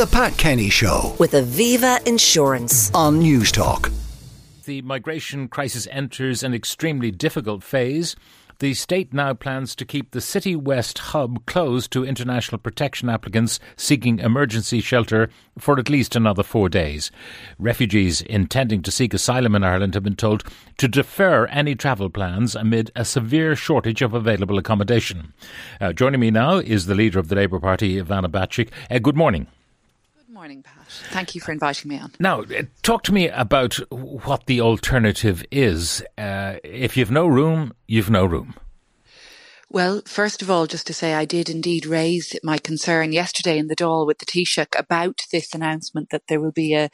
The Pat Kenny Show with Aviva Insurance on Newstalk. The migration crisis enters an extremely difficult phase. The state now plans to keep the Citywest hub closed to international protection applicants seeking emergency shelter for at least another four days. Refugees intending to seek asylum in Ireland have been told to defer any travel plans amid a severe shortage of available accommodation. Uh, joining me now is the leader of the Labour Party, Ivana Bacik. Uh, good morning morning, Pat. Thank you for inviting me on. Now, uh, talk to me about what the alternative is. Uh, if you've no room, you've no room. Well, first of all, just to say I did indeed raise my concern yesterday in the Dáil with the Taoiseach about this announcement that there will be a,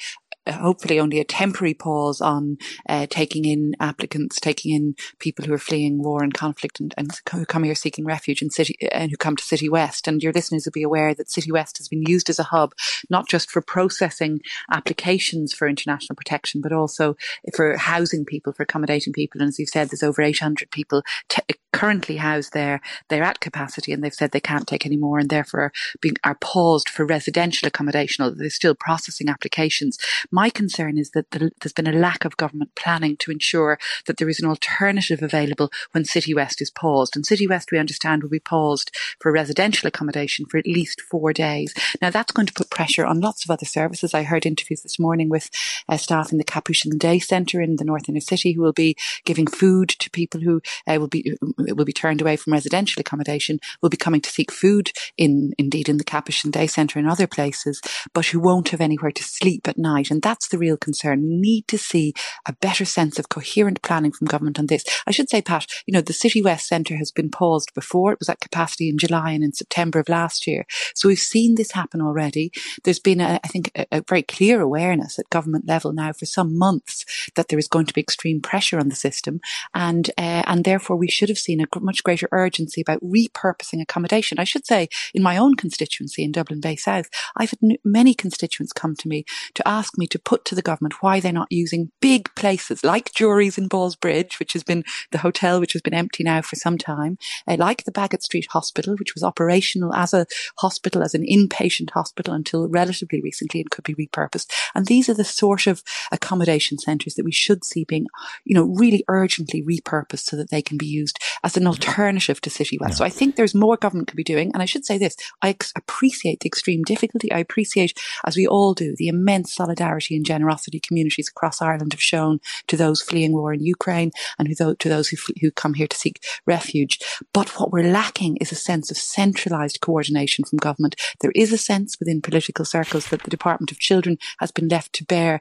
hopefully only a temporary pause on uh, taking in applicants, taking in people who are fleeing war and conflict and, and who come here seeking refuge in city and who come to Citywest. And your listeners will be aware that Citywest has been used as a hub, not just for processing applications for international protection, but also for housing people, for accommodating people. And as you've said, there's over 800 people t- currently housed there. They're at capacity and they've said they can't take any more and therefore being, are paused for residential accommodation, although they're still processing applications. My concern is that there's been a lack of government planning to ensure that there is an alternative available when Citywest is paused. And Citywest, we understand, will be paused for residential accommodation for at least four days. Now, that's going to put pressure on lots of other services. I heard interviews this morning with uh, staff in the Capuchin Day Centre in the North Inner City who will be giving food to people who uh, will be will be turned away from residential accommodation, will be coming to seek food in indeed in the Capuchin Day Centre and other places, but who won't have anywhere to sleep at night. And that's the real concern. We need to see a better sense of coherent planning from government on this. I should say, Pat, you know, the Citywest Centre has been paused before. It was at capacity in July and in September of last year. So we've seen this happen already. There's been, a, I think, a, a very clear awareness at government level now for some months that there is going to be extreme pressure on the system. And, uh, and therefore we should have seen a much greater urgency about repurposing accommodation. I should say in my own constituency in Dublin Bay South, I've had many constituents come to me to ask me to put to the government why they're not using big places like Jurys in Ballsbridge, which has been the hotel which has been empty now for some time, uh, like the Baggot Street Hospital, which was operational as a hospital, as an inpatient hospital until relatively recently and could be repurposed. And these are the sort of accommodation centres that we should see being, you know, really urgently repurposed so that they can be used as an alternative to Citywest. So I think there's more government could be doing. And I should say this, I ex- appreciate the extreme difficulty. I appreciate, as we all do, the immense solidarity and generosity communities across Ireland have shown to those fleeing war in Ukraine and to those who, who come here to seek refuge. But what we're lacking is a sense of centralised coordination from government. There is a sense within political circles that the Department of Children has been left to bear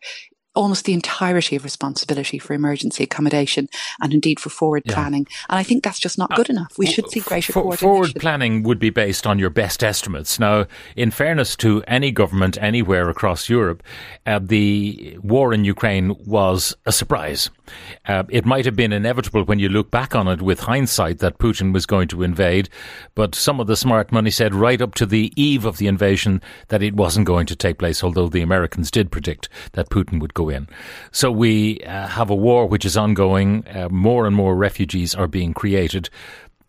almost the entirety of responsibility for emergency accommodation and indeed for forward yeah. planning. And I think that's just not good uh, enough. We should see greater for, coordination. Forward planning would be based on your best estimates. Now, in fairness to any government anywhere across Europe, uh, the war in Ukraine was a surprise. Uh, it might have been inevitable when you look back on it with hindsight that Putin was going to invade, but some of the smart money said right up to the eve of the invasion that it wasn't going to take place, although the Americans did predict that Putin would go in. So we uh, have a war which is ongoing. Uh, more and more refugees are being created.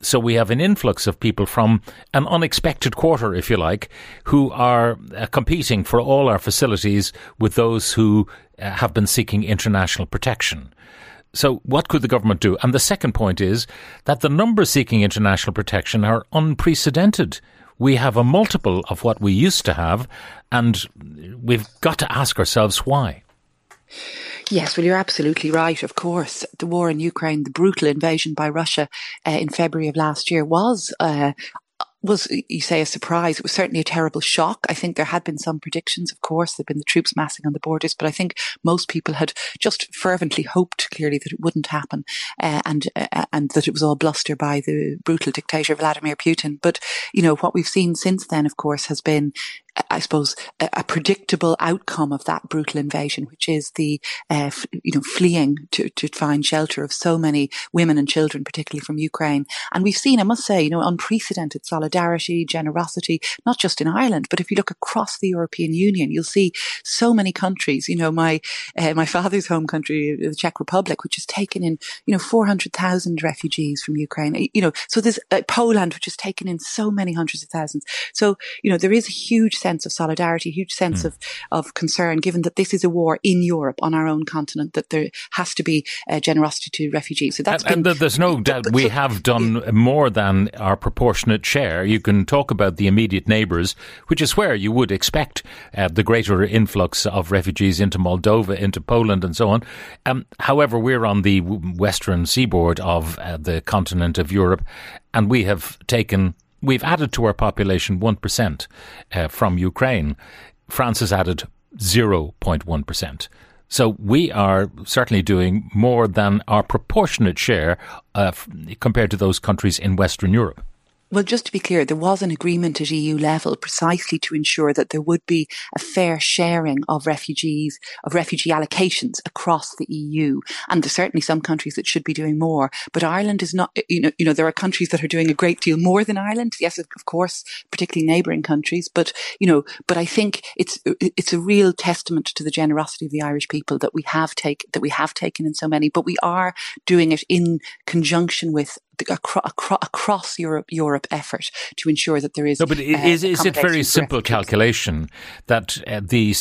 So we have an influx of people from an unexpected quarter, if you like, who are uh, competing for all our facilities with those who uh, have been seeking international protection. So, what could the government do? And the second point is that the numbers seeking international protection are unprecedented. We have a multiple of what we used to have, and we've got to ask ourselves why. Yes, well, you're absolutely right. Of course, the war in Ukraine, the brutal invasion by Russia uh, in February of last year was uh, was, you say, a surprise. It was certainly a terrible shock. I think there had been some predictions, of course, there had been the troops massing on the borders, but I think most people had just fervently hoped clearly that it wouldn't happen uh, and uh, and that it was all bluster by the brutal dictator Vladimir Putin. But, you know, what we've seen since then, of course, has been I suppose, a, a, predictable outcome of that brutal invasion, which is the, uh, f- you know, fleeing to, to find shelter of so many women and children, particularly from Ukraine. And we've seen, I must say, you know, unprecedented solidarity, generosity, not just in Ireland, but if you look across the European Union, you'll see so many countries, you know, my, uh, my father's home country, the Czech Republic, which has taken in, you know, 400,000 refugees from Ukraine, you know, so there's uh, Poland, which has taken in so many hundreds of thousands. So, you know, there is a huge sense of solidarity, a huge sense mm. of, of concern, given that this is a war in Europe on our own continent, that there has to be uh, generosity to refugees. So that's and, been, and there's no doubt we have done yeah. more than our proportionate share. You can talk about the immediate neighbours, which is where you would expect uh, the greater influx of refugees into Moldova, into Poland, and so on. Um, however, we're on the western seaboard of uh, the continent of Europe, and we have taken we've added to our population 1% uh, from Ukraine. France has added 0.1%. So we are certainly doing more than our proportionate share uh, compared to those countries in Western Europe. Well, just to be clear, there was an agreement at EU level precisely to ensure that there would be a fair sharing of refugees, of refugee allocations across the EU. And there's certainly some countries that should be doing more. But Ireland is not, you know, you know, there are countries that are doing a great deal more than Ireland. Yes, of course, particularly neighbouring countries. But, you know, but I think it's, it's a real testament to the generosity of the Irish people that we have take, that we have taken in so many, but we are doing it in conjunction with across, across Europe, Europe effort to ensure that there is. No, but uh, is, is it very simple calculation that uh, the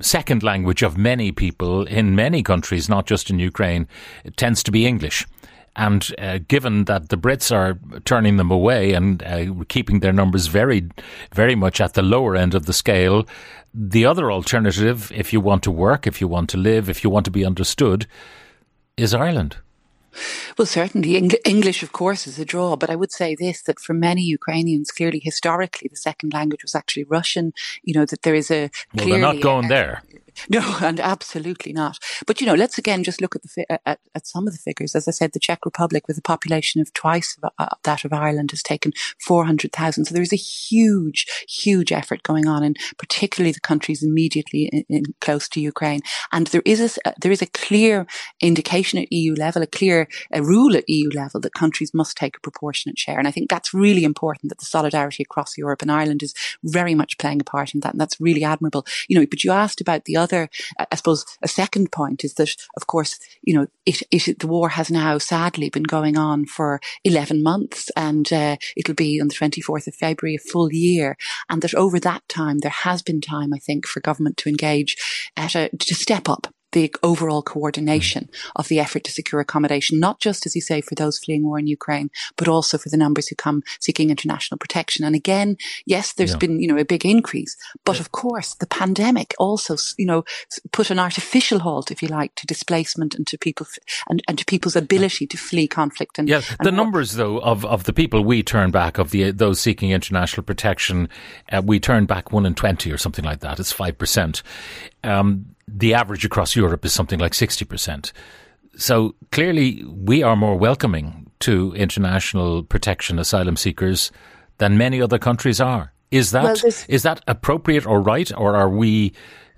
second language of many people in many countries, not just in Ukraine, tends to be English? And uh, given that the Brits are turning them away and uh, keeping their numbers very, very much at the lower end of the scale, the other alternative, if you want to work, if you want to live, if you want to be understood, is Ireland. Well, certainly English, of course, is a draw. But I would say this: that for many Ukrainians, clearly historically, the second language was actually Russian. You know that there is a. Well, they're not going a, there. No, and absolutely not. But you know, let's again just look at the at, at some of the figures. As I said, the Czech Republic, with a population of twice uh, that of Ireland, has taken four hundred thousand. So there is a huge, huge effort going on, in particularly the countries immediately in, in close to Ukraine. And there is a there is a clear indication at EU level, a clear a rule at EU level that countries must take a proportionate share. And I think that's really important. That the solidarity across Europe and Ireland is very much playing a part in that, and that's really admirable. You know, but you asked about the other, I suppose, a second point is that, of course, you know, it, it, the war has now sadly been going on for 11 months and uh, it'll be on the 24th of February, a full year. And that over that time, there has been time, I think, for government to engage at a, to step up the overall coordination of the effort to secure accommodation, not just, as you say, for those fleeing war in Ukraine, but also for the numbers who come seeking international protection. And again, yes, there's yeah. been, you know, a big increase, but of course the pandemic also, you know, put an artificial halt, if you like, to displacement and to people and, and to people's ability to flee conflict. And yeah, the and numbers though of, of the people we turn back of the those seeking international protection, uh, we turn back one in twenty or something like that. It's five percent. Um, the average across Europe is something like 60%. So clearly, we are more welcoming to international protection asylum seekers than many other countries are. Is that well, is that appropriate or right, or are we,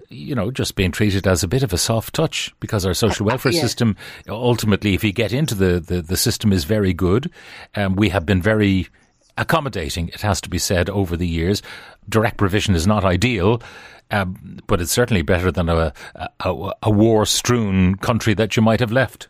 you know, just being treated as a bit of a soft touch because our social welfare yeah. system, ultimately, if you get into the, the, the system, is very good. Um, we have been very accommodating, it has to be said, over the years. Direct provision is not ideal, um, but it's certainly better than a, a, a war strewn country that you might have left.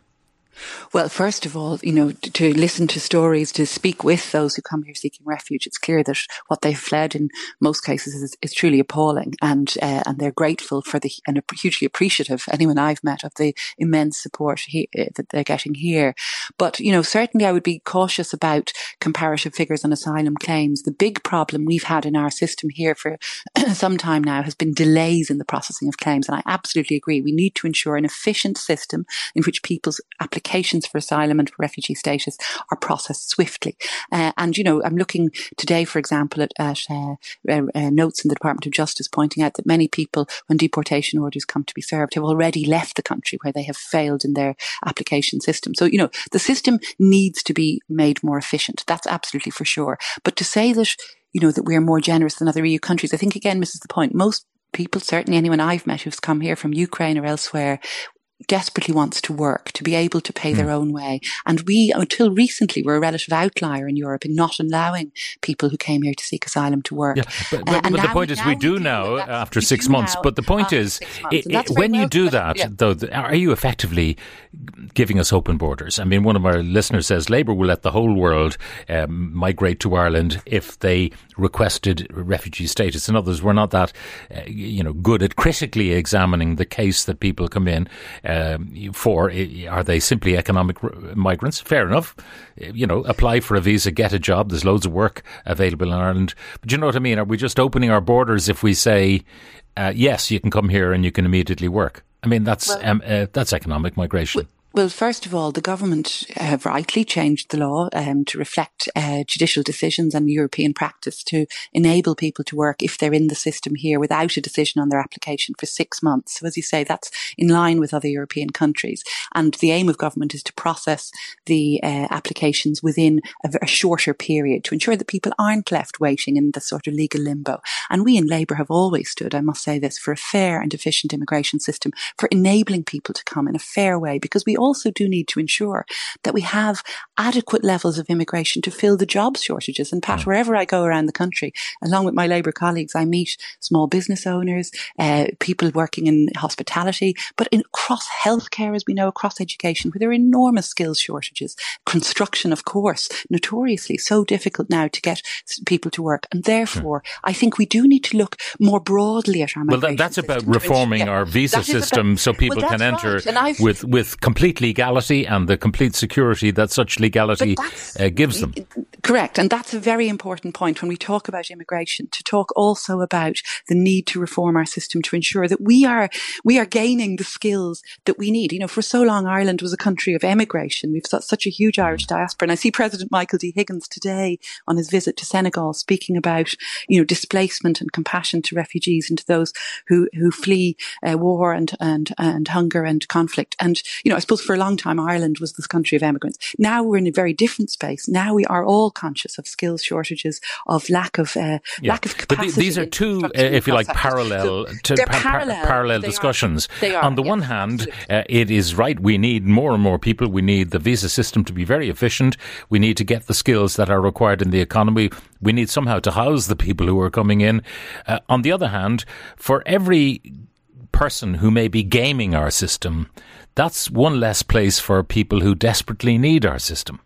Well, first of all, you know, to, to, listen to stories, to speak with those who come here seeking refuge, it's clear that what they've fled in most cases is, is truly appalling, and uh, and they're grateful for the and hugely appreciative. Anyone I've met of the immense support he, uh, that they're getting here, but you know, certainly I would be cautious about comparative figures on asylum claims. The big problem we've had in our system here for some time now has been delays in the processing of claims, and I absolutely agree. We need to ensure an efficient system in which people's applications applications for asylum and for refugee status are processed swiftly. Uh, and, you know, I'm looking today, for example, at, at uh, uh, uh, notes in the Department of Justice pointing out that many people, when deportation orders come to be served, have already left the country where they have failed in their application system. So, you know, the system needs to be made more efficient. That's absolutely for sure. But to say that, you know, that we're more generous than other EU countries, I think again misses the point. Most people, certainly anyone I've met who's come here from Ukraine or elsewhere, desperately wants to work, to be able to pay mm. their own way. And we, until recently, were a relative outlier in Europe in not allowing people who came here to seek asylum to work. Yeah, but, but, uh, but the point is, we, do now after six months. But the point is, it, it, when well you do that, yeah. though, are you effectively giving us open borders? I mean, one of our listeners says Labour will let the whole world um, migrate to Ireland if they requested refugee status. In others, we're not that, uh, you know, good at critically examining the case that people come in um, for. Are they simply economic migrants? Fair enough. You know, apply for a visa, get a job. There's loads of work available in Ireland. But you know what I mean? Are we just opening our borders if we say, uh, yes, you can come here and you can immediately work? I mean, that's well, um, uh, that's economic migration. Well, first of all, the government have rightly changed the law um, to reflect uh, judicial decisions and European practice to enable people to work if they're in the system here without a decision on their application for six months. So, as you say, that's in line with other European countries. And the aim of government is to process the uh, applications within a, a, shorter period to ensure that people aren't left waiting in the sort of legal limbo. And we in Labour have always stood, I must say this, for a fair and efficient immigration system, for enabling people to come in a fair way, because we also do need to ensure that we have adequate levels of immigration to fill the job shortages. And Pat, mm. wherever I go around the country, along with my Labour colleagues, I meet small business owners, uh, people working in hospitality, but in, across healthcare, as we know, across education, where there are enormous skills shortages. Construction, of course, notoriously so difficult now to get people to work. And therefore, sure. I think we do need to look more broadly at our Well, that, that's about reforming yeah, our visa system about, so people well, can enter right. with, with complete legality and the complete security that such legality uh, gives them. Correct. And that's a very important point when we talk about immigration, to talk also about the need to reform our system to ensure that we are, we are gaining the skills that we need. You know, for so long, Ireland was a country of emigration. We've got such a huge Irish diaspora. And I see President Michael D. Higgins today on his visit to Senegal speaking about, you know, displacement and compassion to refugees and to those who, who flee uh, war and, and, and hunger and conflict. And, you know, I suppose for a long time, Ireland was this country of emigrants. Now we're in a very different space. Now we are all conscious of skills shortages, of lack of uh, yeah. lack of capacity. But these are two, uh, if you like, parallel so to, pa- parallel, parallel discussions. Are, are, On the yeah, one hand, uh, it is right. We need more and more people. We need the visa system to be very efficient. We need to get the skills that are required in the economy. We need somehow to house the people who are coming in. Uh, on the other hand, for every person who may be gaming our system, that's one less place for people who desperately need our system.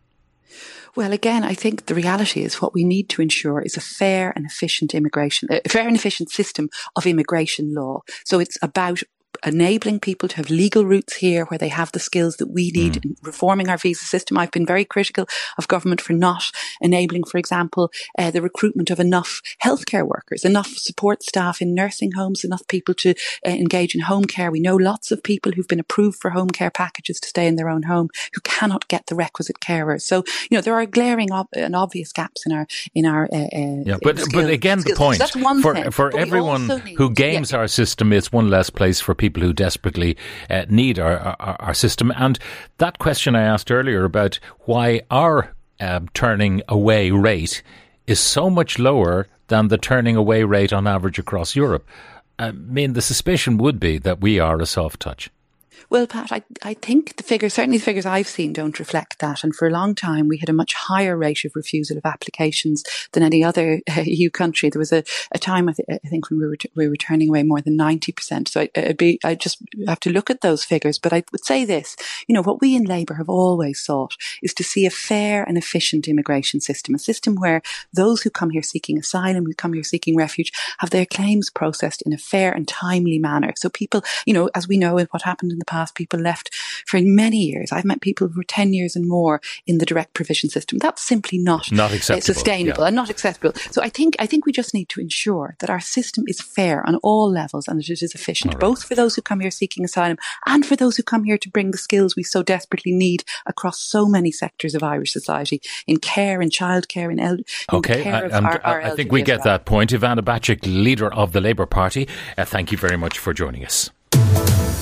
Well, again, I think the reality is what we need to ensure is a fair and efficient immigration, a fair and efficient system of immigration law. So it's about enabling people to have legal routes here where they have the skills that we need mm. in reforming our visa system. I've been very critical of government for not enabling, for example, uh, the recruitment of enough healthcare workers, enough support staff in nursing homes, enough people to uh, engage in home care. We know lots of people who've been approved for home care packages to stay in their own home who cannot get the requisite carers. So, you know, there are glaring ob- and obvious gaps in our, in our, uh, uh yeah, but, but again, skills. the point so for, thing, for everyone who games yeah. our system, it's one less place for people who desperately uh, need our, our, our, system. And that question I asked earlier about why our uh, turning away rate is so much lower than the turning away rate on average across Europe. I mean, the suspicion would be that we are a soft touch. Well, Pat, I, I think the figures, certainly the figures I've seen don't reflect that. And for a long time, we had a much higher rate of refusal of applications than any other uh, EU country. There was a, a time, I, th- I, think, when we were, t- we were turning away more than 90%. So I, would be, I just have to look at those figures. But I would say this, you know, what we in Labour have always sought is to see a fair and efficient immigration system, a system where those who come here seeking asylum, who come here seeking refuge, have their claims processed in a fair and timely manner. So people, you know, as we know what happened in the past, people left for many years. I've met people who were 10 years and more in the direct provision system. That's simply not, not acceptable, sustainable yeah. and not acceptable. So I think, I think we just need to ensure that our system is fair on all levels and that it is efficient, right. both for those who come here seeking asylum and for those who come here to bring the skills we so desperately need across so many sectors of Irish society in care, in childcare, in, el- in okay, care of our, our I think we get that point. Ivana Bacik, leader of the Labour Party, uh, thank you very much for joining us.